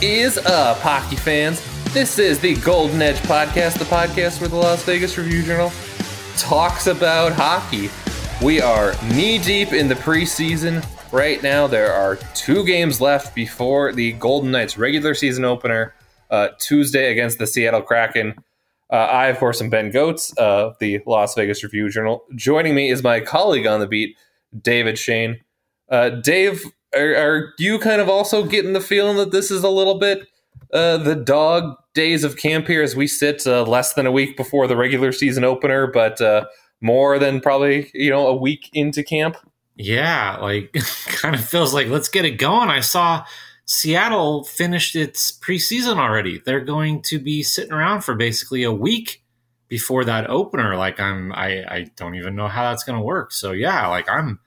is up, hockey fans? This is the Golden Edge Podcast, the podcast where the Las Vegas Review Journal talks about hockey. We are knee deep in the preseason. Right now, there are two games left before the Golden Knights regular season opener, uh, Tuesday against the Seattle Kraken. Uh, I, of course, am Ben Gotz of the Las Vegas Review Journal. Joining me is my colleague on the beat, David Schoen. Uh, Dave, are, are, you kind of also getting the feeling that this is a little bit uh, the dog days of camp here as we sit uh, less than a week before the regular season opener, but uh, more than probably you know a week into camp? Yeah, like kind of feels like let's get it going. I saw Seattle finished its preseason already. They're going to be sitting around for basically a week before that opener. Like I'm, I, I don't even know how that's going to work. So yeah, like I'm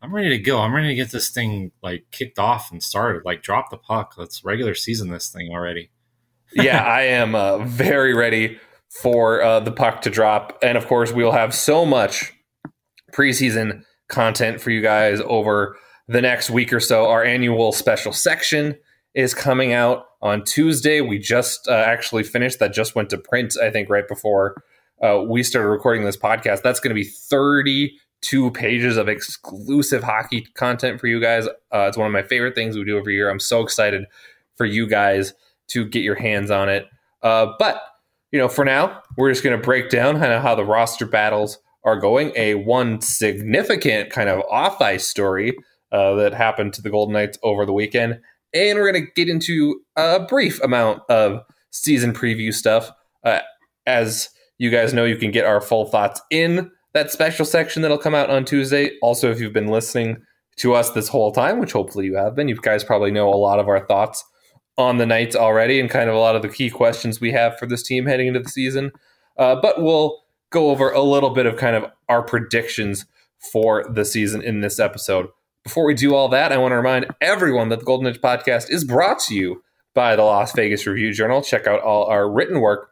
I'm ready to go. I'm ready to get this thing like kicked off and started. Like drop the puck. Let's regular season this thing already. yeah, I am uh, very ready for uh, the puck to drop, and of course, we'll have so much preseason content for you guys over the next week or so. Our annual special section is coming out on Tuesday. We just uh, actually finished that; just went to print. I think right before uh, we started recording this podcast. That's going to be thirty two pages of exclusive hockey content for you guys. Uh, it's one of my favorite things we do every year. I'm so excited for you guys to get your hands on it. Uh, but you know, for now, we're just going to break down kind of how the roster battles are going. A one significant kind of off ice story uh, that happened to the Golden Knights over the weekend, and we're going to get into a brief amount of season preview stuff. Uh, as you guys know, you can get our full thoughts in that special section that'll come out on Tuesday. Also, if you've been listening to us this whole time, which hopefully you have been, you guys probably know a lot of our thoughts on the Knights already and kind of a lot of the key questions we have for this team heading into the season. Uh, but we'll go over a little bit of kind of our predictions for the season in this episode. Before we do all that, I want to remind everyone that the Golden Edge podcast is brought to you by the Las Vegas Review Journal. Check out all our written work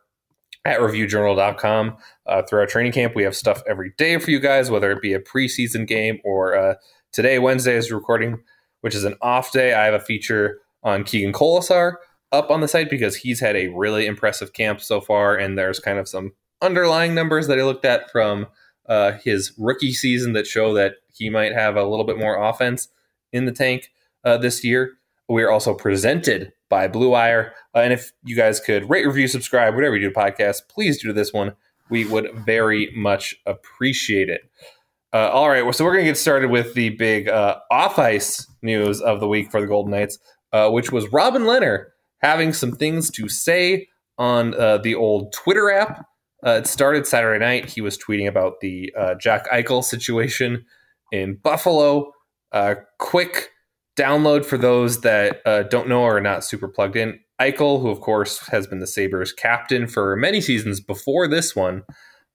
at reviewjournal.com. Uh, through our training camp, we have stuff every day for you guys, whether it be a preseason game or uh, today, Wednesday, is recording, which is an off day. I have a feature on Keegan Kolesar up on the site because he's had a really impressive camp so far, and there's kind of some underlying numbers that I looked at from uh, his rookie season that show that he might have a little bit more offense in the tank uh, this year. We are also presented by Blue Wire. Uh, and if you guys could rate, review, subscribe, whatever you do to podcast, please do this one. We would very much appreciate it. Uh, all right, so we're going to get started with the big uh, off ice news of the week for the Golden Knights, uh, which was Robin Lehner having some things to say on uh, the old Twitter app. Uh, it started Saturday night. He was tweeting about the Jack Eichel situation in Buffalo. quick download for those that uh, don't know or are not super plugged in. Eichel, who of course has been the Sabres captain for many seasons before this one,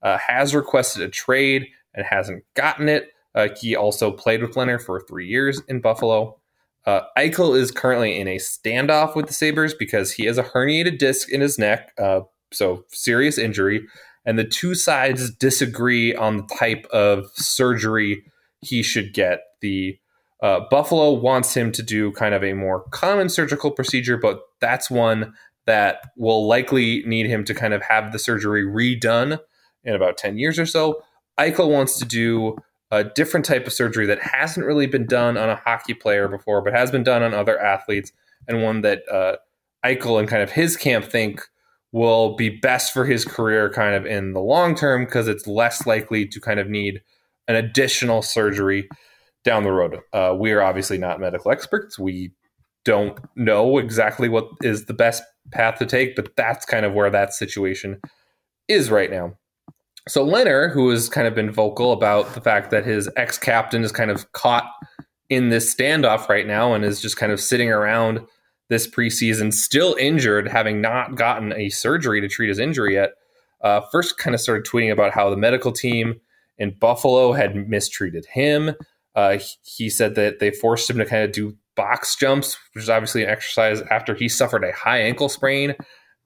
uh, has requested a trade and hasn't gotten it. Uh, he also played with Lehner for three years in Buffalo. Uh, Eichel is currently in a standoff with the Sabres because he has a herniated disc in his neck, uh, so serious injury, and the two sides disagree on the type of surgery he should get. The uh, Buffalo wants him to do kind of a more common surgical procedure, but that's one that will likely need him to kind of have the surgery redone in about 10 years or so. Eichel wants to do a different type of surgery that hasn't really been done on a hockey player before, but has been done on other athletes, and one that uh, Eichel and kind of his camp think will be best for his career kind of in the long term because it's less likely to kind of need an additional surgery down the road. Uh, we are obviously not medical experts. We don't know exactly what is the best path to take, but that's kind of where that situation is right now. So Lehner, who has kind of been vocal about the fact that his ex-captain is kind of caught in this standoff right now and is just kind of sitting around this preseason, still injured, having not gotten a surgery to treat his injury yet. Uh, first, kind of started tweeting about how the medical team in Buffalo had mistreated him, uh, he said that they forced him to kind of do box jumps, which is obviously an exercise after he suffered a high ankle sprain,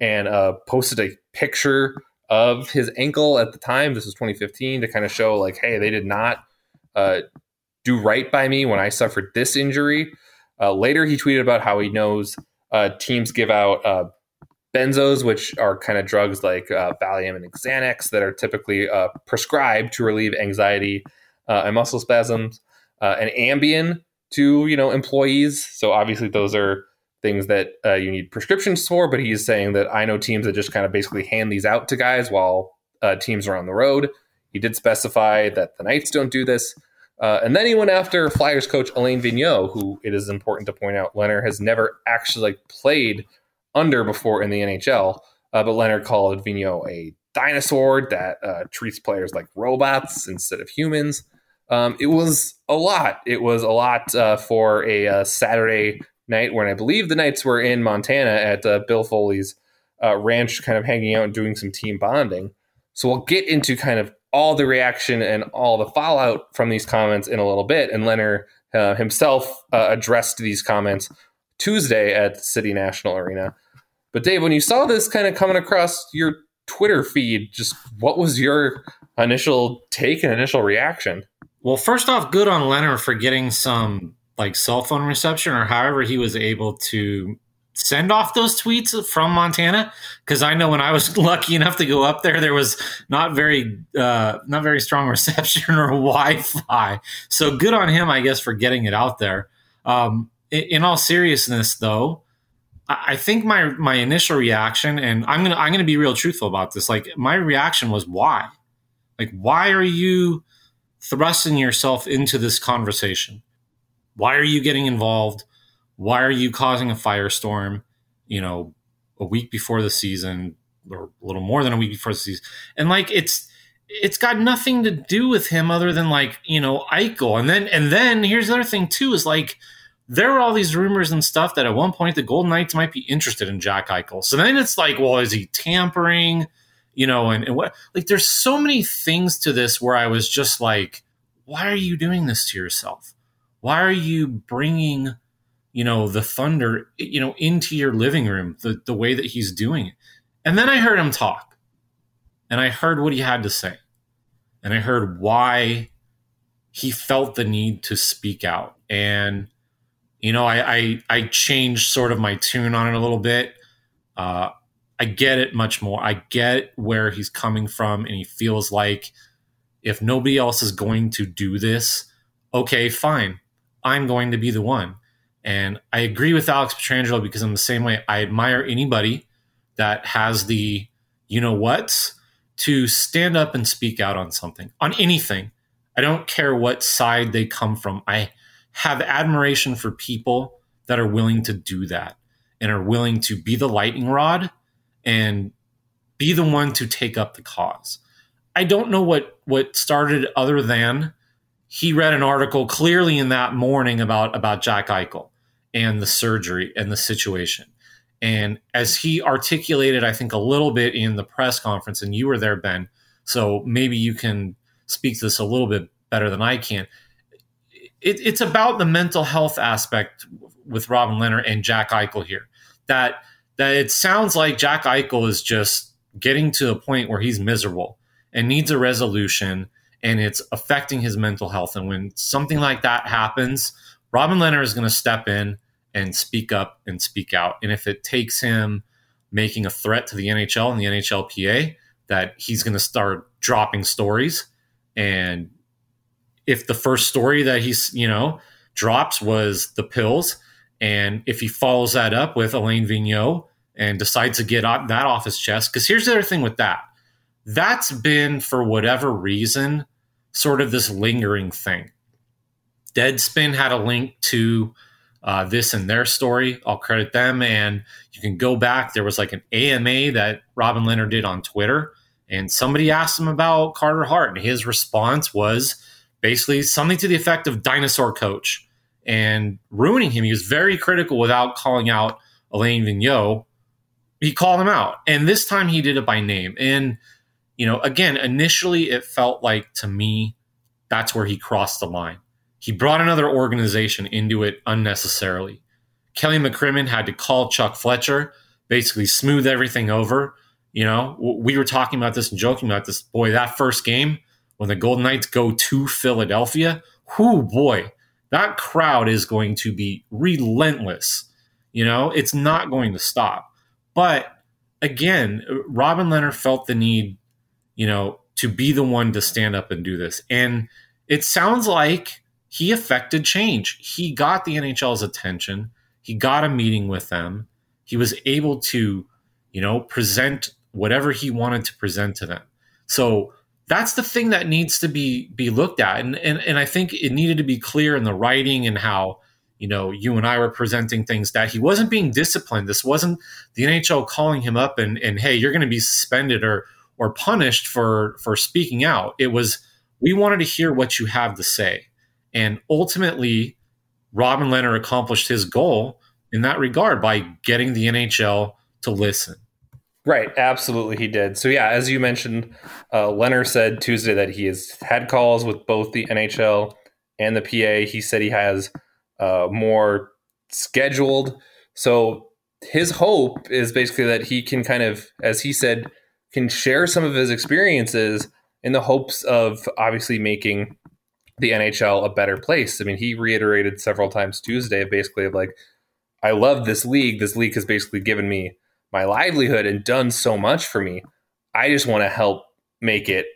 and uh, posted a picture of his ankle at the time. This was 2015 to kind of show, like, hey, they did not uh, do right by me when I suffered this injury. Uh, later, he tweeted about how he knows uh, teams give out uh, benzos, which are kind of drugs like uh, Valium and Xanax that are typically prescribed to relieve anxiety and muscle spasms, uh, and Ambien to you know employees. So obviously those are things that uh, you need prescriptions for. But he's saying that I know teams that just kind of basically hand these out to guys while uh, teams are on the road. He did specify that the Knights don't do this. Uh, and then he went after Flyers coach Alain Vigneault, who it is important to point out Lehner has never actually like played under before in the NHL. Uh, but Lehner called Vigneault a dinosaur that uh, treats players like robots instead of humans. Um, it was a lot. It was a lot uh, for a uh, Saturday night when I believe the Knights were in Montana at uh, Bill Foley's uh, ranch, kind of hanging out and doing some team bonding. So we'll get into kind of all the reaction and all the fallout from these comments in a little bit. And Lehner uh, himself uh, addressed these comments Tuesday at City National Arena. But Dave, when you saw this kind of coming across your Twitter feed, just what was your initial take and initial reaction? Well, first off, good on Lehner for getting some like cell phone reception or however he was able to send off those tweets from Montana because I know when I was lucky enough to go up there, there was not very uh, not very strong reception or Wi-Fi. So good on him, I guess, for getting it out there. Um, in, in, all seriousness, though, I, I think my my initial reaction, and I'm gonna I'm gonna be real truthful about this. Like my reaction was why, like why are you thrusting yourself into this conversation? Why are you getting involved? Why are you causing a firestorm? You know, a week before the season, or a little more than a week before the season, and like it's it's got nothing to do with him other than like you know Eichel. And then and then here's the other thing too is like there are all these rumors and stuff that at one point the Golden Knights might be interested in Jack Eichel. So then it's like, well, is he tampering? You know, and, and what like there's so many things to this where I was just like, why are you doing this to yourself? Why are you bringing, you know, the thunder, you know, into your living room the, the way that he's doing it? And then I heard him talk and I heard what he had to say. And I heard why he felt the need to speak out. And, you know, I, I, I changed sort of my tune on it a little bit. Uh, I get it much more. I get where he's coming from, and he feels like if nobody else is going to do this, okay, fine. I'm going to be the one. And I agree with Alex Pietrangelo because in the same way, I admire anybody that has the you know what to stand up and speak out on something, on anything. I don't care what side they come from. I have admiration for people that are willing to do that and are willing to be the lightning rod and be the one to take up the cause. I don't know what what started other than he read an article clearly in that morning about about Jack Eichel and the surgery and the situation. And as he articulated, I think a little bit in the press conference, and you were there, Ben, so maybe you can speak to this a little bit better than I can. It, it's about the mental health aspect with Robin Lehner and Jack Eichel here. That that it sounds like Jack Eichel is just getting to a point where he's miserable and needs a resolution and it's affecting his mental health. And when something like that happens, Robin Lehner is going to step in and speak up and speak out. And if it takes him making a threat to the NHL and the NHLPA, that he's going to start dropping stories. And if the first story that he's, you know, drops was the pills, and if he follows that up with Alain Vigneault and decides to get that off his chest, because here's the other thing with that that's been for whatever reason sort of this lingering thing. Deadspin had a link to uh, this in their story. I'll credit them, and you can go back. There was like an AMA that Robin Lehner did on Twitter, and somebody asked him about Carter Hart, and his response was basically something to the effect of "dinosaur coach" and ruining him. He was very critical without calling out Alain Vigneault. He called him out, and this time he did it by name. And you know, again, initially it felt like to me that's where he crossed the line. He brought another organization into it unnecessarily. Kelly McCrimmon had to call Chuck Fletcher, basically smooth everything over. You know, we were talking about this and joking about this. Boy, that first game when the Golden Knights go to Philadelphia, whoo boy, that crowd is going to be relentless You know, it's not going to stop. But again, Robin Lehner felt the need, you know, to be the one to stand up and do this. And it sounds like he affected change. He got the NHL's attention. He got a meeting with them. He was able to, you know, present whatever he wanted to present to them. So that's the thing that needs to be be looked at. And and, and I think it needed to be clear in the writing and how you know, you and I were presenting things that he wasn't being disciplined. This wasn't the NHL calling him up and, and hey, you're going to be suspended or or punished for for speaking out. It was we wanted to hear what you have to say, and ultimately, Robin Lehner accomplished his goal in that regard by getting the NHL to listen. Right, absolutely, he did. So yeah, as you mentioned, uh, Lehner said Tuesday that he has had calls with both the NHL and the PA. He said he has uh, more scheduled. So his hope is basically that he can kind of, as he said, can share some of his experiences in the hopes of obviously making the NHL a better place. I mean, he reiterated several times Tuesday, basically of like, I love this league. This league has basically given me my livelihood and done so much for me. I just want to help make it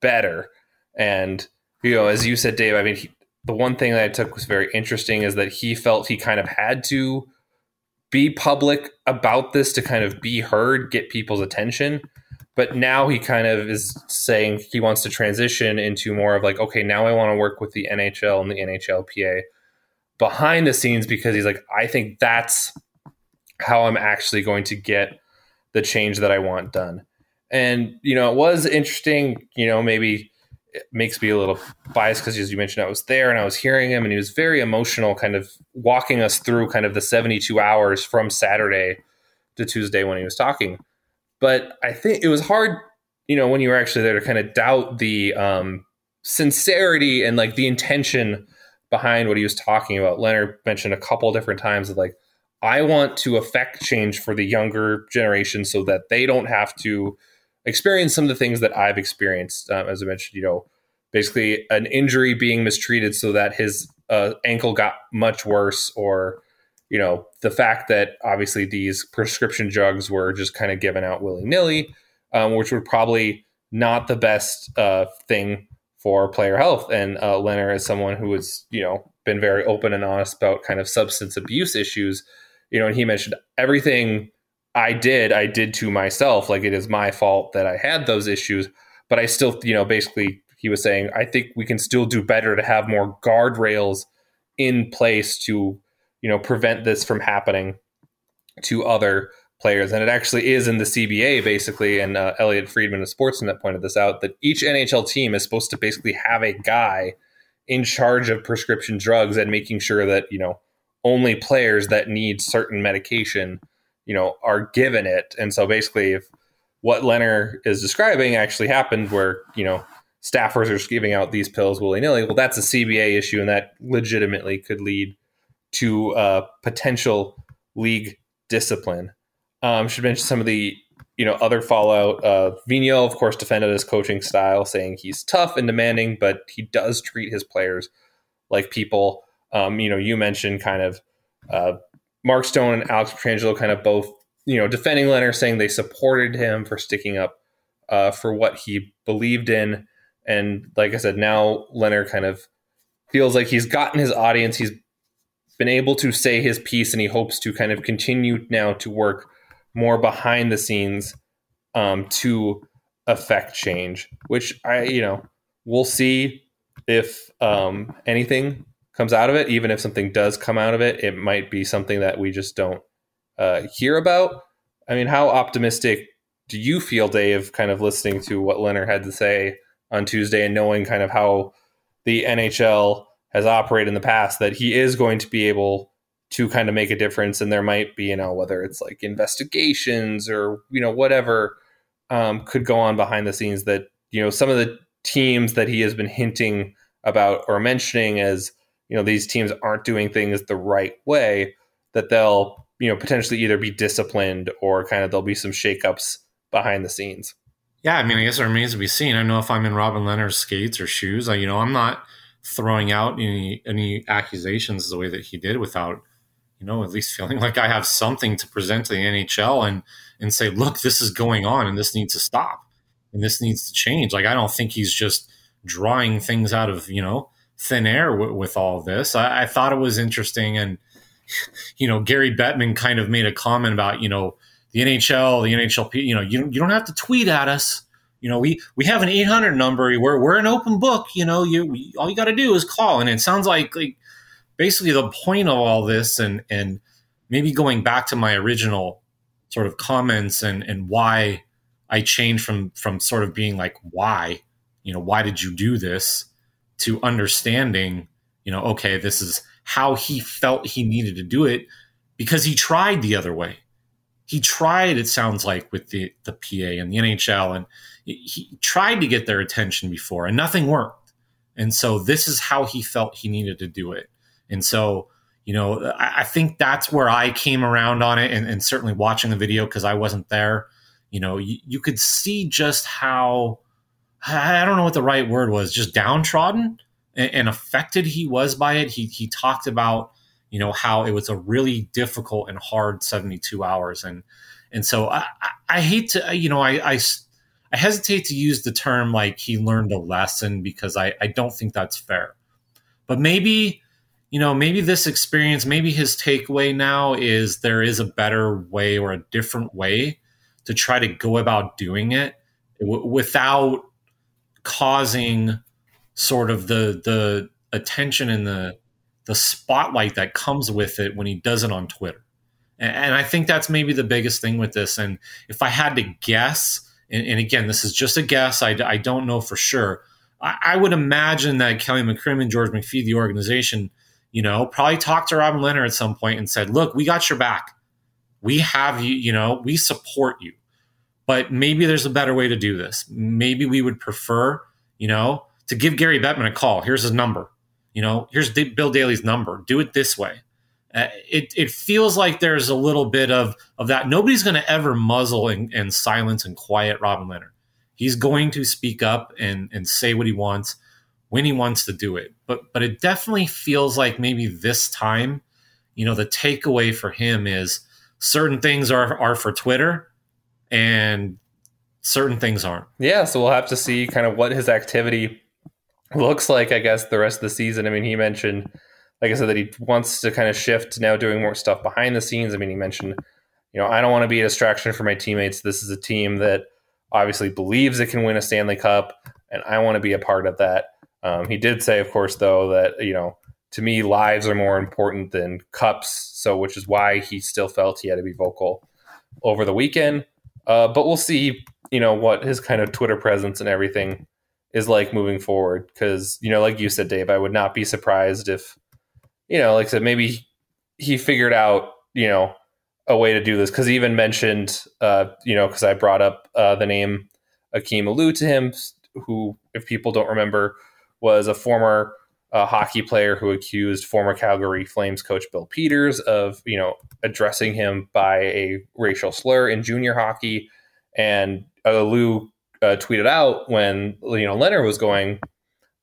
better. And you know, as you said, Dave, I mean, he, the one thing that I took was very interesting is that he felt he kind of had to be public about this to kind of be heard, get people's attention. But now he kind of is saying he wants to transition into more of like, okay, now I want to work with the NHL and the NHLPA behind the scenes because he's like, I think that's how I'm actually going to get the change that I want done. And, you know, it was interesting, you know, maybe it makes me a little biased because, as you mentioned, I was there and I was hearing him, and he was very emotional, kind of walking us through kind of the 72 hours from Saturday to Tuesday when he was talking. But I think it was hard, you know, when you were actually there to kind of doubt the um, sincerity and like the intention behind what he was talking about. Lehner mentioned a couple different times of like, I want to affect change for the younger generation so that they don't have to experience some of the things that I've experienced. Um, as I mentioned, you know, basically an injury being mistreated so that his uh, ankle got much worse, or you know, the fact that obviously these prescription drugs were just kind of given out willy nilly, um, which were probably not the best uh, thing for player health. And uh, Lehner is someone who has, you know, been very open and honest about kind of substance abuse issues. You know, and he mentioned everything I did, I did to myself. Like it is my fault that I had those issues, but I still, you know, basically he was saying, I think we can still do better to have more guardrails in place to, you know, prevent this from happening to other players. And it actually is in the CBA, basically. And uh, Elliotte Friedman of Sportsnet pointed this out that each NHL team is supposed to basically have a guy in charge of prescription drugs and making sure that, you know, only players that need certain medication you know, are given it. And so basically, if what Lehner is describing actually happened, where you know staffers are giving out these pills willy nilly, well, that's a CBA issue, and that legitimately could lead to uh, potential league discipline. Um, should mention some of the you know other fallout. Uh, Vigneault, of course, defended his coaching style, saying he's tough and demanding, but he does treat his players like people. Um, you know, you mentioned kind of uh, Mark Stone and Alex Pietrangelo kind of both, you know, defending Lehner, saying they supported him for sticking up uh, for what he believed in. And like I said, now Lehner kind of feels like he's gotten his audience. He's been able to say his piece, and he hopes to kind of continue now to work more behind the scenes um, to affect change. Which I, you know, we'll see if um, anything comes out of it, even if something does come out of it, it might be something that we just don't uh, hear about. I mean, how optimistic do you feel, Dave, kind of listening to what Lehner had to say on Tuesday and knowing kind of how the NHL has operated in the past, that he is going to be able to kind of make a difference and there might be, you know, whether it's like investigations or, you know, whatever um, could go on behind the scenes that, you know, some of the teams that he has been hinting about or mentioning as you know these teams aren't doing things the right way that they'll you know potentially either be disciplined or kind of there'll be some shakeups behind the scenes yeah i mean i guess it remains to be seen i know if i'm in robin Lehner's skates or shoes I, you know i'm not throwing out any any accusations the way that he did without you know, at least feeling like I have something to present to the NHL and and say, look, this is going on and this needs to stop and this needs to change. Like I don't think he's just drawing things out of you know thin air w- with all this. I, I thought it was interesting, and you know, Gary Bettman kind of made a comment about you know the NHL, the NHLP. You know, you you don't have to tweet at us. You know, we we have an 800 number. We're we're an open book. You know, you we, all you got to do is call, and it sounds like like basically the point of all this, and and maybe going back to my original sort of comments and and why I changed from from sort of being like why, you know, why did you do this, to understanding, you know, okay, this is how he felt he needed to do it because he tried the other way. He tried, it sounds like, with the, the PA and the NHL, and he tried to get their attention before, and nothing worked. And so this is how he felt he needed to do it. And so, you know, I, I think that's where I came around on it, and, and certainly watching the video because I wasn't there. You know, you, you could see just how I don't know what the right word was, just downtrodden and, and affected he was by it. He he talked about you know how it was a really difficult and hard 72 hours and and so I, I, hate to you know I, I I hesitate to use the term like he learned a lesson because I, I don't think that's fair. But maybe, you know, maybe this experience, maybe his takeaway now is there is a better way or a different way to try to go about doing it without causing sort of the the attention and the the spotlight that comes with it when he does it on Twitter. And, and I think that's maybe the biggest thing with this. And if I had to guess, and, and again, this is just a guess, I, I don't know for sure. I, I, would imagine that Kelly McCrimmon, George McPhee, the organization, you know, probably talked to Robin Lehner at some point and said, look, we got your back. We have you, you know, we support you. But maybe there's a better way to do this. Maybe we would prefer, you know, to give Gary Bettman a call. Here's his number. You know, here's Bill Daly's number. Do it this way. Uh, it, it feels like there's a little bit of, of that. Nobody's going to ever muzzle and, and silence and quiet Robin Lehner. He's going to speak up and, and say what he wants when he wants to do it. But but it definitely feels like maybe this time, you know, the takeaway for him is certain things are are for Twitter and certain things aren't. Yeah, so we'll have to see kind of what his activity looks like, I guess, the rest of the season. I mean, he mentioned, like I said, that he wants to kind of shift now doing more stuff behind the scenes. I mean, he mentioned, you know, I don't want to be a distraction for my teammates. This is a team that obviously believes it can win a Stanley Cup, and I want to be a part of that. Um, he did say, of course, though, that, you know, to me, lives are more important than cups. So, which is why he still felt he had to be vocal over the weekend. Uh, but we'll see, you know, what his kind of Twitter presence and everything is like moving forward. Because, you know, like you said, Dave, I would not be surprised if, you know, like I said, maybe he figured out, you know, a way to do this. Because he even mentioned, uh, you know, because I brought up uh, the name Akim Aliu to him, who, if people don't remember, was a former a hockey player who accused former Calgary Flames coach Bill Peters of, you know, addressing him by a racial slur in junior hockey. And uh, Lou uh, tweeted out when, you know, Lehner was going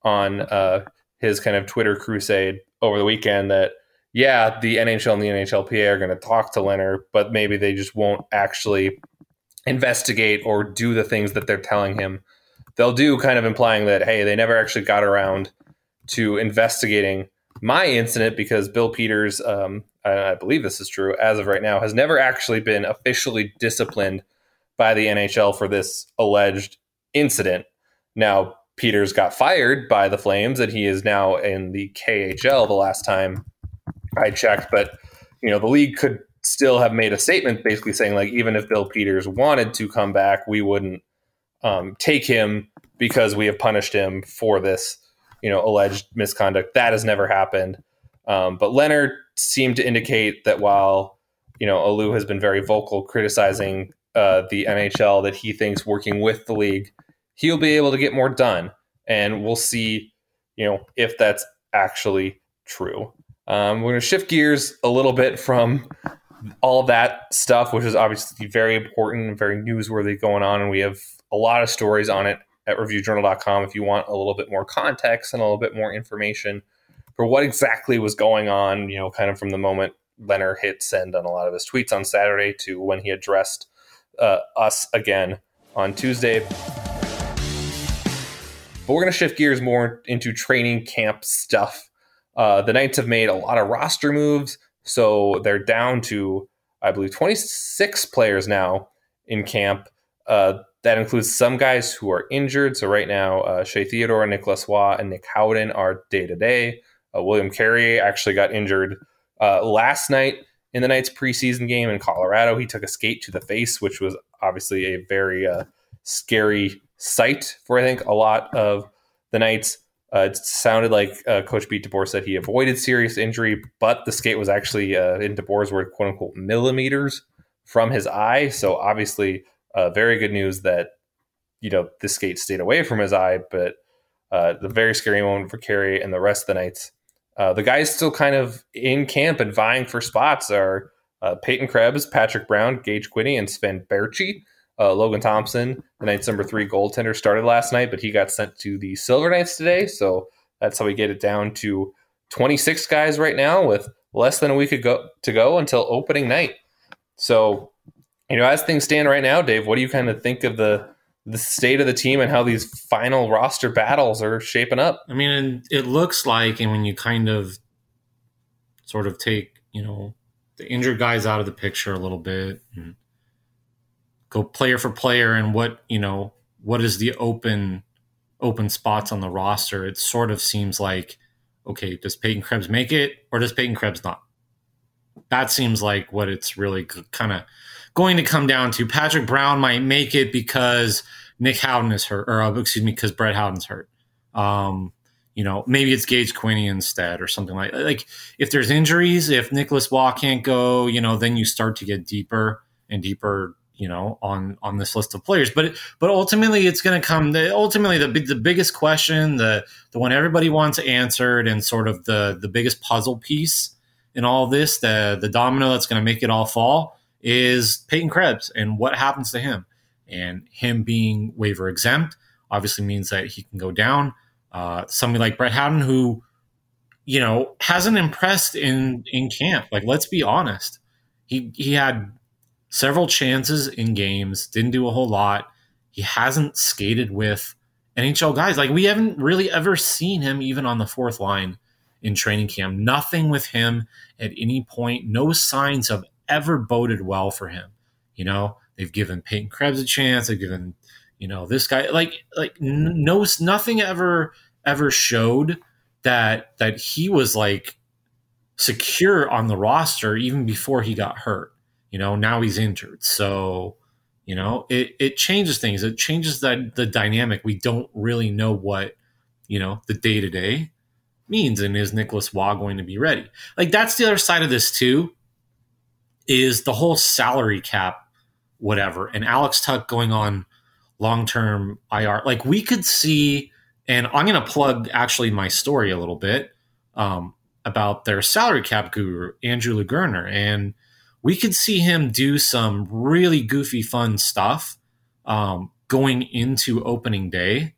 on uh, his kind of Twitter crusade over the weekend that, yeah, the NHL and the NHLPA are going to talk to Lehner, but maybe they just won't actually investigate or do the things that they're telling him. They'll do kind of implying that, hey, they never actually got around – to investigating my incident because Bill Peters, um, I, I believe this is true as of right now, has never actually been officially disciplined by the NHL for this alleged incident. Now, Peters got fired by the Flames, and he is now in the KHL. The last time I checked, but you know the league could still have made a statement, basically saying like even if Bill Peters wanted to come back, we wouldn't um, take him because we have punished him for this you know alleged misconduct. That has never happened. Um, but Lehner seemed to indicate that while you know Aliu has been very vocal criticizing uh, the NHL, that he thinks working with the league, he'll be able to get more done, and we'll see, you know, if that's actually true. Um, we're going to shift gears a little bit from all that stuff, which is obviously very important very newsworthy going on, and we have a lot of stories on it at reviewjournal.com if you want a little bit more context and a little bit more information for what exactly was going on, you know, kind of from the moment Lehner hit send on a lot of his tweets on Saturday to when he addressed uh, us again on Tuesday. But we're going to shift gears more into training camp stuff. Uh, the Knights have made a lot of roster moves, so they're down to, I believe, 26 players now in camp. Uh, that includes some guys who are injured. So right now, uh, Shea Theodore, Nicolas Hague, and Nick Howden are day to day. William Carrier actually got injured uh, last night in the Knights preseason game in Colorado. He took a skate to the face, which was obviously a very uh, scary sight for I think a lot of the Knights. Uh, it sounded like uh, Coach Pete DeBoer said he avoided serious injury, but the skate was actually, uh, in DeBoer's word, quote unquote, millimeters from his eye. So obviously, uh, very good news that you know this skate stayed away from his eye, but uh, the very scary moment for Carrier and the rest of the Knights. Uh, the guys still kind of in camp and vying for spots are uh, Peyton Krebs, Patrick Brown, Gage Quinney, and Sven Baertschi. Uh, Logan Thompson, the Knights' number three goaltender, started last night, but he got sent to the Silver Knights today. So that's how we get it down to 26 guys right now with less than a week ago to go until opening night. So, you know, as things stand right now, Dave, what do you kind of think of the the state of the team and how these final roster battles are shaping up? I mean, it looks like, and when you kind of sort of take, you know, the injured guys out of the picture a little bit and go player for player and what, you know, what is the open open spots on the roster, it sort of seems like, okay, does Peyton Krebs make it or does Peyton Krebs not? That seems like what it's really kind of going to come down to. Patrick Brown might make it because Nick Howden is hurt, or uh, excuse me, because Brett Howden's hurt. Um, you know, maybe it's Gage Quinney instead or something like like if there's injuries, if Nicolas Hague can't go, you know, then you start to get deeper and deeper, you know, on on this list of players. But but ultimately, it's going to come. The, ultimately, the the biggest question, the the one everybody wants answered, and sort of the the biggest puzzle piece in all this, the the domino that's going to make it all fall is Peyton Krebs and what happens to him. And him being waiver exempt obviously means that he can go down. Uh, somebody like Brett Howden, who, you know, hasn't impressed in in camp. Like, let's be honest, he he had several chances in games, didn't do a whole lot. He hasn't skated with NHL guys. Like, we haven't really ever seen him even on the fourth line in training camp. Nothing with him at any point. No signs of ever boded well for him. You know, they've given Peyton Krebs a chance. They've given, you know, this guy like like no nothing ever ever showed that that he was like secure on the roster even before he got hurt. You know, now he's injured. So, you know, it, it changes things. It changes the the dynamic. We don't really know what, you know, the day to day means. And is Nicolas Hague going to be ready? Like that's the other side of this too is the whole salary cap, whatever, and Alex Tuch going on long term IR. Like we could see, and I'm going to plug actually my story a little bit um, about their salary cap guru, Andrew Lugerner. And we could see him do some really goofy, fun stuff um, going into opening day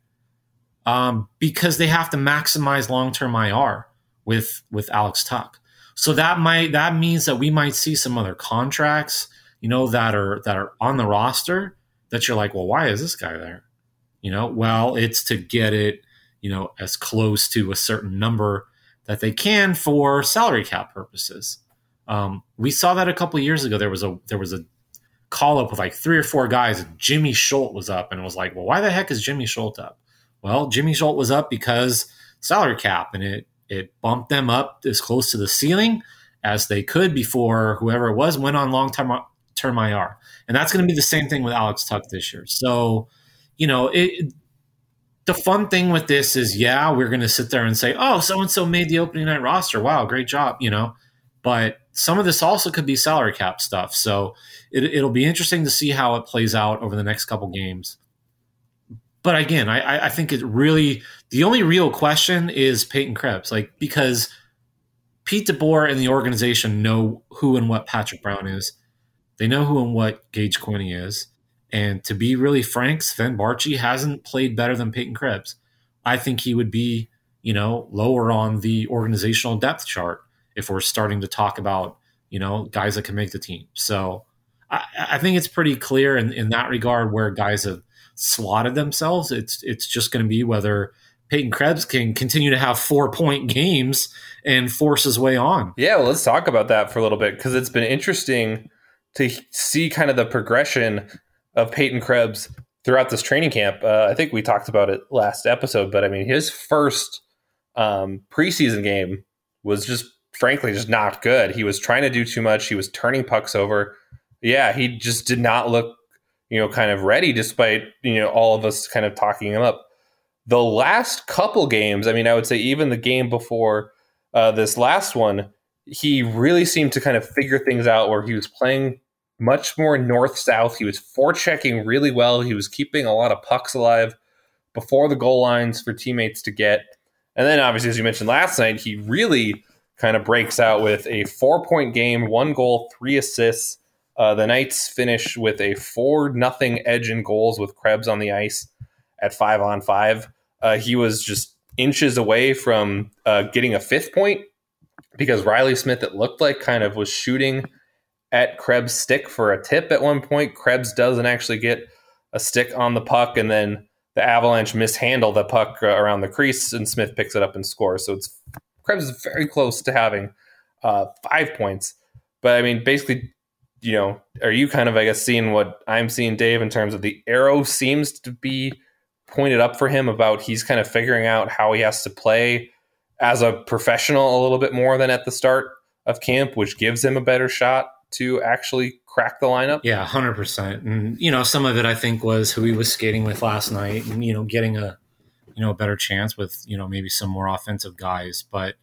um, because they have to maximize long term IR with with Alex Tuch. So that might that means that we might see some other contracts, you know, that are that are on the roster that you're like, well, why is this guy there? You know, well, it's to get it, you know, as close to a certain number that they can for salary cap purposes. Um, we saw that a couple years ago. There was a there was a call up with like three or four guys. Jimmy Schuldt was up, and it was like, well, why the heck is Jimmy Schuldt up? Well, Jimmy Schuldt was up because salary cap, and it it bumped them up as close to the ceiling as they could before whoever it was went on long term term IR. And that's going to be the same thing with Alex Tuch this year. So, you know, it, the fun thing with this is, yeah, we're going to sit there and say, oh, so and so made the opening night roster. Wow, great job, you know. But some of this also could be salary cap stuff. So it, will be interesting to see how it plays out over the next couple games. But again, I, I think it really the only real question is Peyton Krebs, like because Pete DeBoer and the organization know who and what Patrick Brown is. They know who and what Gage Quinney is. And to be really frank, Sven Baertschi hasn't played better than Peyton Krebs. I think he would be, you know, lower on the organizational depth chart if we're starting to talk about, you know, guys that can make the team. So I, I think it's pretty clear in, in that regard where guys have slotted themselves. It's it's just going to be whether Peyton Krebs can continue to have four point games and force his way on. Yeah, well, let's talk about that for a little bit because it's been interesting to see kind of the progression of Peyton Krebs throughout this training camp. Uh, I think we talked about it last episode, but I mean, his first um, preseason game was just frankly just not good. He was trying to do too much. He was turning pucks over. Yeah, he just did not look, you know, kind of ready despite, you know, all of us kind of talking him up. The last couple games, I mean, I would say even the game before uh, this last one, he really seemed to kind of figure things out where he was playing much more north south. He was forechecking really well. He was keeping a lot of pucks alive before the goal lines for teammates to get. And then, obviously, as you mentioned last night, he really kind of breaks out with a four point game, one goal, three assists. Uh, the Knights finish with a four nothing edge in goals with Krebs on the ice at five on five. Uh, he was just inches away from uh, getting a fifth point because Riley Smith, it looked like, kind of was shooting at Krebs' stick for a tip at one point. Krebs doesn't actually get a stick on the puck, and then the Avalanche mishandle the puck uh, around the crease, and Smith picks it up and scores. So it's Krebs is very close to having uh, five points. But I mean, basically, you know, are you kind of, I guess, seeing what I'm seeing, Dave, in terms of the arrow seems to be pointed up for him about he's kind of figuring out how he has to play as a professional a little bit more than at the start of camp, which gives him a better shot to actually crack the lineup? Yeah, hundred percent. And you know, some of it I think was who he was skating with last night, and you know, getting a you know a better chance with you know maybe some more offensive guys. But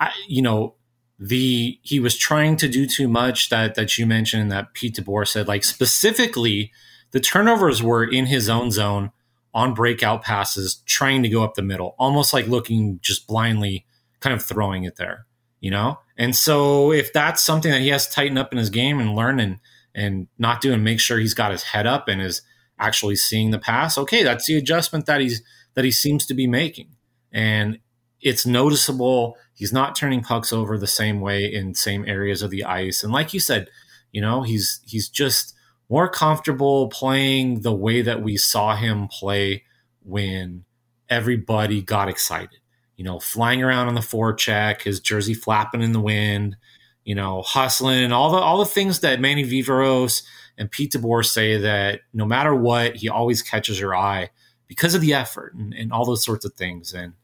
I, you know, the he was trying to do too much that that you mentioned that Pete DeBoer said like specifically the turnovers were in his own zone on breakout passes, trying to go up the middle, almost like looking just blindly, kind of throwing it there you know? And so if that's something that he has to tighten up in his game and learn and and not do and make sure he's got his head up and is actually seeing the pass, okay, that's the adjustment that he's that he seems to be making. And it's noticeable he's not turning pucks over the same way in same areas of the ice. And like you said, you know, he's he's just more comfortable playing the way that we saw him play when everybody got excited you know, flying around on the forecheck, his jersey flapping in the wind, you know, hustling, all the all the things that Manny Viveros and Pete DeBoer say that no matter what, he always catches your eye because of the effort and, and all those sorts of things. And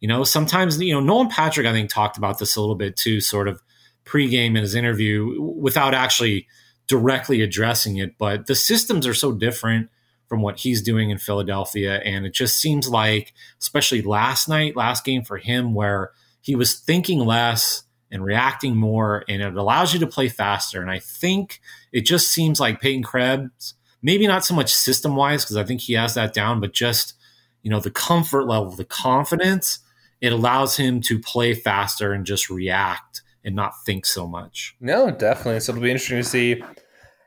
you know, sometimes you know, Nolan Patrick, I think, talked about this a little bit too, sort of pregame in his interview, without actually directly addressing it. But the systems are so different from what he's doing in Philadelphia. And it just seems like, especially last night, last game for him, where he was thinking less and reacting more, and it allows you to play faster. And I think it just seems like Peyton Krebs, maybe not so much system wise, because I think he has that down, but just, you know, the comfort level, the confidence, it allows him to play faster and just react and not think so much. No, definitely. So it'll be interesting to see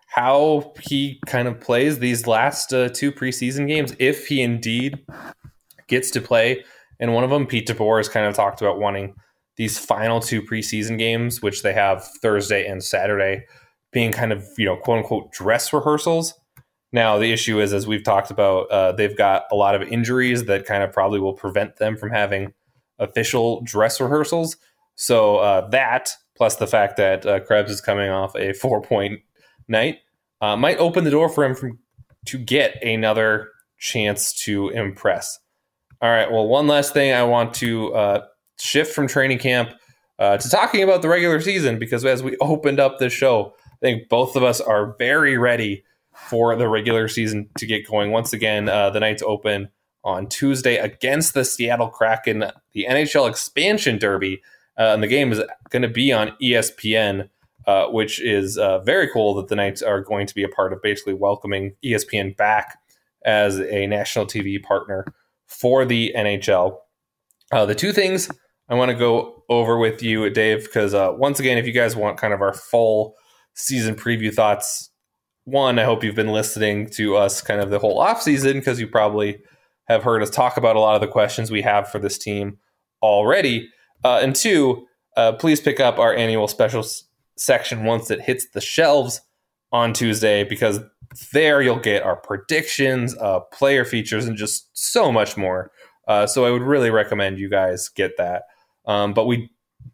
how he kind of plays these last uh, two preseason games, if he indeed gets to play in one of them. Pete DeBoer has kind of talked about wanting these final two preseason games, which they have Thursday and Saturday, being kind of you know quote unquote dress rehearsals. Now the issue is, as we've talked about, uh, they've got a lot of injuries that kind of probably will prevent them from having official dress rehearsals. So uh, that plus the fact that uh, Krebs is coming off a four point night uh, might open the door for him from, to get another chance to impress. All right. Well, one last thing I want to uh, shift from training camp uh, to talking about the regular season because as we opened up this show, I think both of us are very ready for the regular season to get going. Once again, uh, the Knights open on Tuesday against the Seattle Kraken, the NHL Expansion Derby. Uh, and the game is going to be on ESPN uh, which is uh, very cool that the Knights are going to be a part of basically welcoming ESPN back as a national TV partner for the NHL. Uh, the two things I want to go over with you, Dave, because uh, once again, if you guys want kind of our full season preview thoughts, one, I hope you've been listening to us kind of the whole off season because you probably have heard us talk about a lot of the questions we have for this team already. Uh, and two, uh, please pick up our annual specials section once it hits the shelves on Tuesday because there you'll get our predictions, uh, player features, and just so much more. Uh, so I would really recommend you guys get that. Um, but we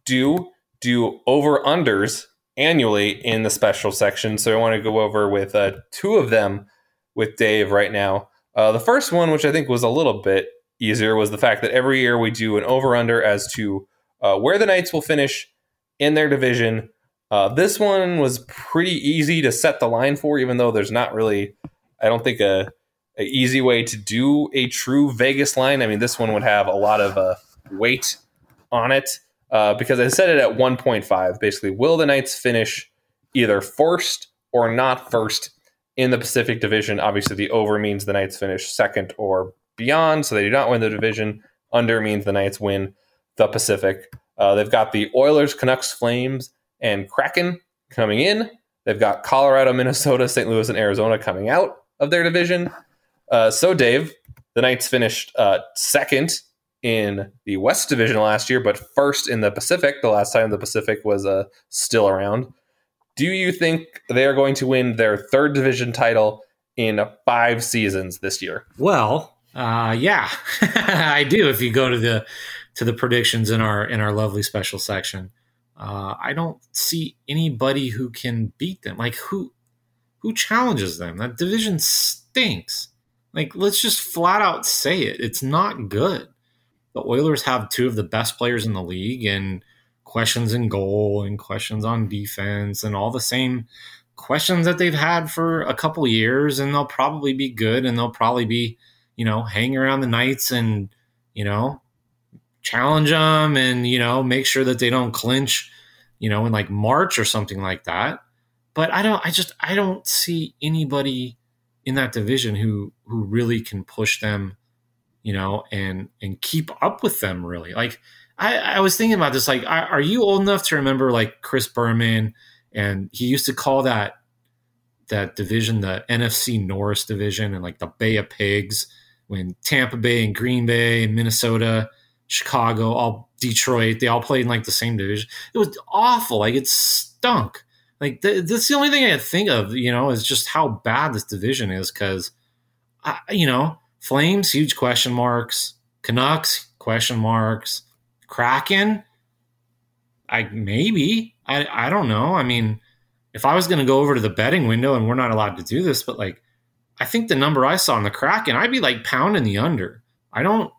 do do over unders annually in the special section. So I want to go over with uh, two of them with Dave right now. Uh, the first one, which I think was a little bit easier, was the fact that every year we do an over under as to uh, where the Knights will finish in their division. Uh, this one was pretty easy to set the line for, even though there's not really, I don't think, a, a easy way to do a true Vegas line. I mean, this one would have a lot of uh, weight on it uh, because I set it at 1.5. Basically, will the Knights finish either first or not first in the Pacific Division? Obviously, the over means the Knights finish second or beyond, so they do not win the division. Under means the Knights win the Pacific. Uh, they've got the Oilers, Canucks, Flames, and Kraken coming in. They've got Colorado, Minnesota, St. Louis, and Arizona coming out of their division. Uh, so, Dave, the Knights finished uh, second in the West Division last year, but first in the Pacific. The last time the Pacific was uh, still around. Do you think they are going to win their third division title in five seasons this year? Well, uh, yeah, I do. If you go to the to the predictions in our in our lovely special section, uh, I don't see anybody who can beat them. Like who who challenges them? That division stinks. Like let's just flat out say it. It's not good. The Oilers have two of the best players in the league and questions in goal and questions on defense and all the same questions that they've had for a couple years and they'll probably be good and they'll probably be, you know, hanging around the Knights and, you know, challenge them and you know make sure that they don't clinch you know in like march or something like that. But i don't i just i don't see anybody in that division who who really can push them you know and and keep up with them really. Like i i was thinking about this like are you old enough to remember like chris berman and he used to call that that division the nfc norris division and like the bay of pigs when tampa bay and green bay and minnesota Chicago, all Detroit, they all played in like the same division. It was awful. Like it stunk. Like th- that's the only thing I think of, you know, is just how bad this division is. Because, you know, Flames huge question marks, Canucks question marks, Kraken. I maybe I I don't know. I mean, if I was going to go over to the betting window, and we're not allowed to do this, but like, I think the number I saw in the Kraken, I'd be like pounding the under. I don't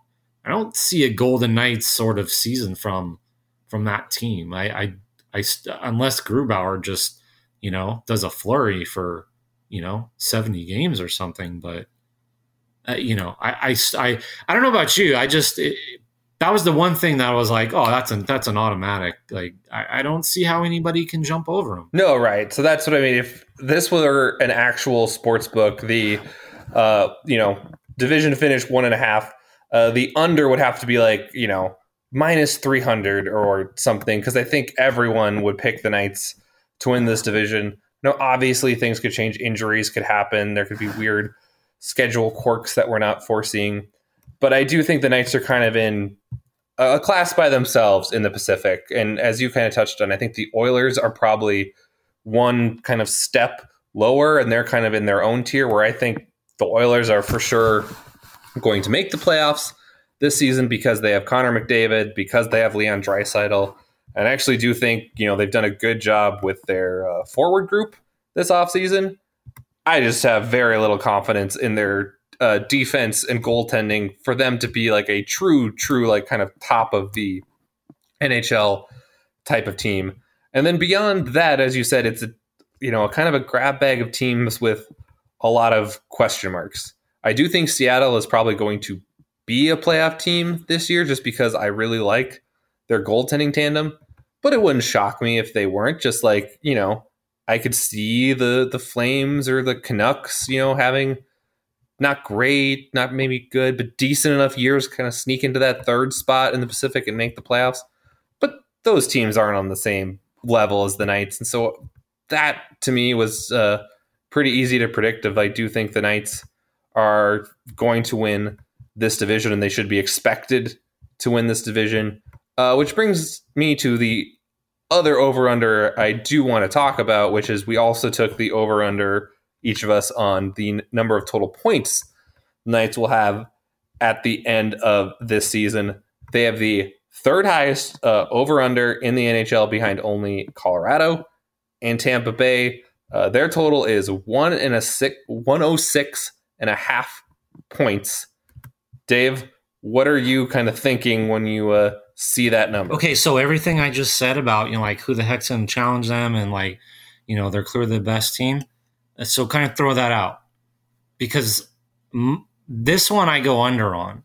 I don't see a Golden Knights sort of season from from that team. I, I, I unless Grubauer just you know does a flurry for you know seventy games or something, but uh, you know I, I I I don't know about you. I just it, that was the one thing that I was like, oh, that's an that's an automatic. Like I, I don't see how anybody can jump over them. No, right. So that's what I mean. If this were an actual sports book, the uh, you know division finish one and a half uh, the under would have to be like, you know, minus 300 or something, because I think everyone would pick the Knights to win this division. No, obviously things could change, injuries could happen, there could be weird schedule quirks that we're not foreseeing. But I do think the Knights are kind of in a class by themselves in the Pacific. And as you kind of touched on, I think the Oilers are probably one kind of step lower and they're kind of in their own tier where I think the Oilers are for sure going to make the playoffs this season because they have Connor McDavid, because they have Leon Draisaitl. And I actually do think, you know, they've done a good job with their uh, forward group this offseason. I just have very little confidence in their uh, defense and goaltending for them to be like a true, true, like kind of top of the NHL type of team. And then beyond that, as you said, it's a, you know, a kind of a grab bag of teams with a lot of question marks. I do think Seattle is probably going to be a playoff team this year just because I really like their goaltending tandem. But it wouldn't shock me if they weren't. Just like, you know, I could see the the Flames or the Canucks, you know, having not great, not maybe good, but decent enough years kind of sneak into that third spot in the Pacific and make the playoffs. But those teams aren't on the same level as the Knights. And so that to me was uh, pretty easy to predict. If I do think the Knights are going to win this division and they should be expected to win this division. Uh, which brings me to the other over under I do want to talk about, which is we also took the over under each of us on the n- number of total points Knights will have at the end of this season. They have the third highest uh, over under in the NHL behind only Colorado and Tampa Bay. Uh, their total is one and a six, 106 and a half points. Dave, what are you kind of thinking when you uh, see that number? Okay, so everything I just said about you know like who the heck's going to challenge them and like you know they're clearly the best team. So kind of throw that out because m- this one I go under on,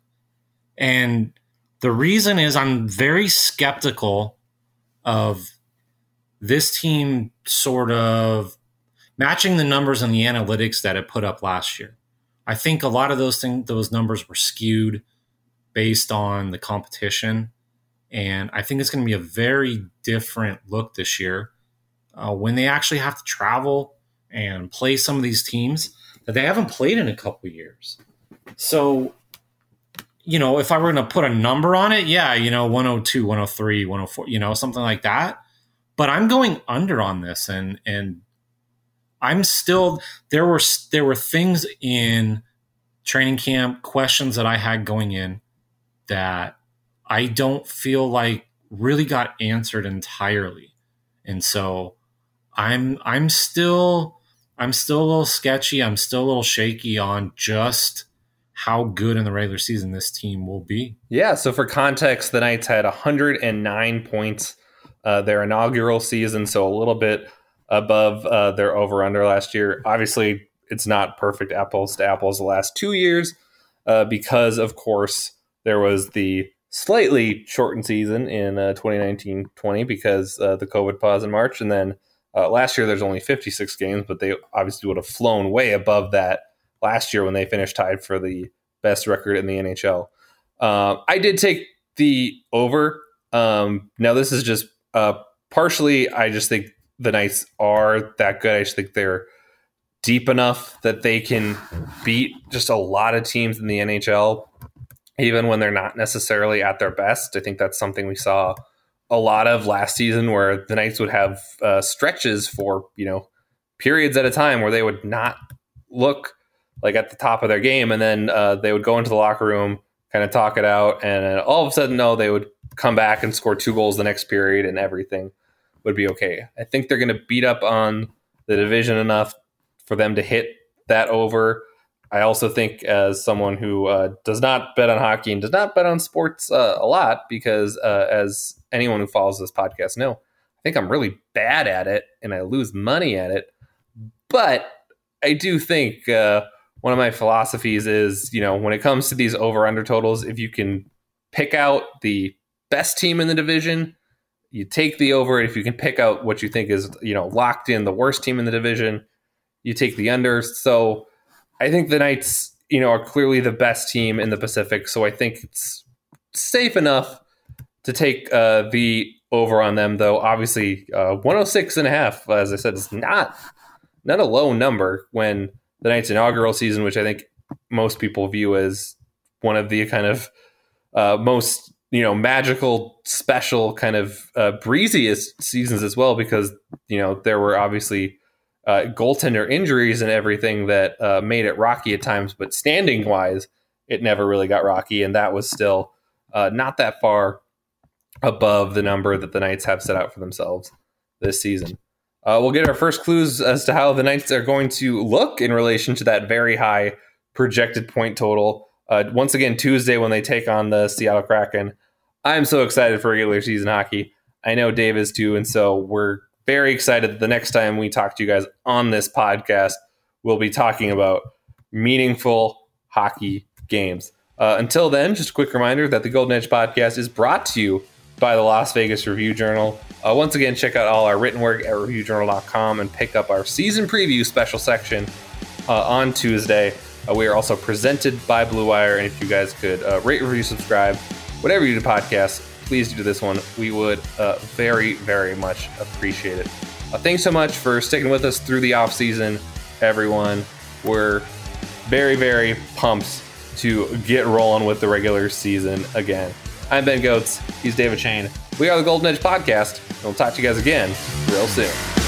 and the reason is I'm very skeptical of this team sort of matching the numbers and the analytics that it put up last year. I think a lot of those things, those numbers were skewed based on the competition, and I think it's going to be a very different look this year uh, when they actually have to travel and play some of these teams that they haven't played in a couple years. So, you know, if I were going to put a number on it, yeah, you know, 102, 103, 104, you know, something like that. But I'm going under on this and and I'm still there were there were things in training camp questions that I had going in that I don't feel like really got answered entirely. And so I'm I'm still I'm still a little sketchy. I'm still a little shaky on just how good in the regular season this team will be. Yeah. So for context, the Knights had 109 points uh, their inaugural season, so a little bit above uh, their over under last year. Obviously, it's not perfect apples to apples the last two years uh, because, of course, there was the slightly shortened season in 2019 uh, 20 because uh, the COVID pause in March. And then uh, last year, there's only 56 games, but they obviously would have flown way above that last year when they finished tied for the best record in the NHL. Uh, I did take the over. Um, now this is just uh, partially. I just think the Knights are that good. I just think they're deep enough that they can beat just a lot of teams in the NHL, even when they're not necessarily at their best. I think that's something we saw a lot of last season, where the Knights would have uh, stretches for you know periods at a time where they would not look like at the top of their game, and then uh, they would go into the locker room, kind of talk it out, and all of a sudden, no, they would come back and score two goals the next period, and everything would be okay. I think they're going to beat up on the division enough for them to hit that over. I also think, as someone who uh, does not bet on hockey and does not bet on sports uh, a lot, because uh, as anyone who follows this podcast know, I think I'm really bad at it and I lose money at it. But I do think uh, one of my philosophies is, you know, when it comes to these over under totals, if you can pick out the best team in the division, you take the over. If you can pick out what you think is, you know, locked in the worst team in the division, you take the under. So I think the Knights, you know, are clearly the best team in the Pacific. So I think it's safe enough to take uh, the over on them, though. Obviously, uh, 106 and a half, as I said, is not not a low number when the Knights' inaugural season, which I think most people view as one of the kind of uh, most you know magical, special, kind of uh, breeziest seasons as well, because you know there were obviously uh, goaltender injuries and everything that uh, made it rocky at times, but standing wise, it never really got rocky, and that was still uh, not that far above the number that the Knights have set out for themselves this season. Uh, we'll get our first clues as to how the Knights are going to look in relation to that very high projected point total. Uh, once again, Tuesday when they take on the Seattle Kraken. I'm so excited for regular season hockey. I know Dave is too, and so we're very excited that the next time we talk to you guys on this podcast, we'll be talking about meaningful hockey games. Uh, until then, just a quick reminder that the Golden Edge podcast is brought to you by the Las Vegas Review Journal. Uh, once again, check out all our written work at reviewjournal.com and pick up our season preview special section uh, on Tuesday. Uh, we are also presented by Blue Wire, and if you guys could uh, rate, review, subscribe, whatever you do to podcasts, please do this one. We would uh, very, very much appreciate it. Uh, thanks so much for sticking with us through the off season, everyone. We're very, very pumped to get rolling with the regular season again. I'm Ben Gotz. He's David Schoen. We are the Golden Edge Podcast. And we'll talk to you guys again real soon.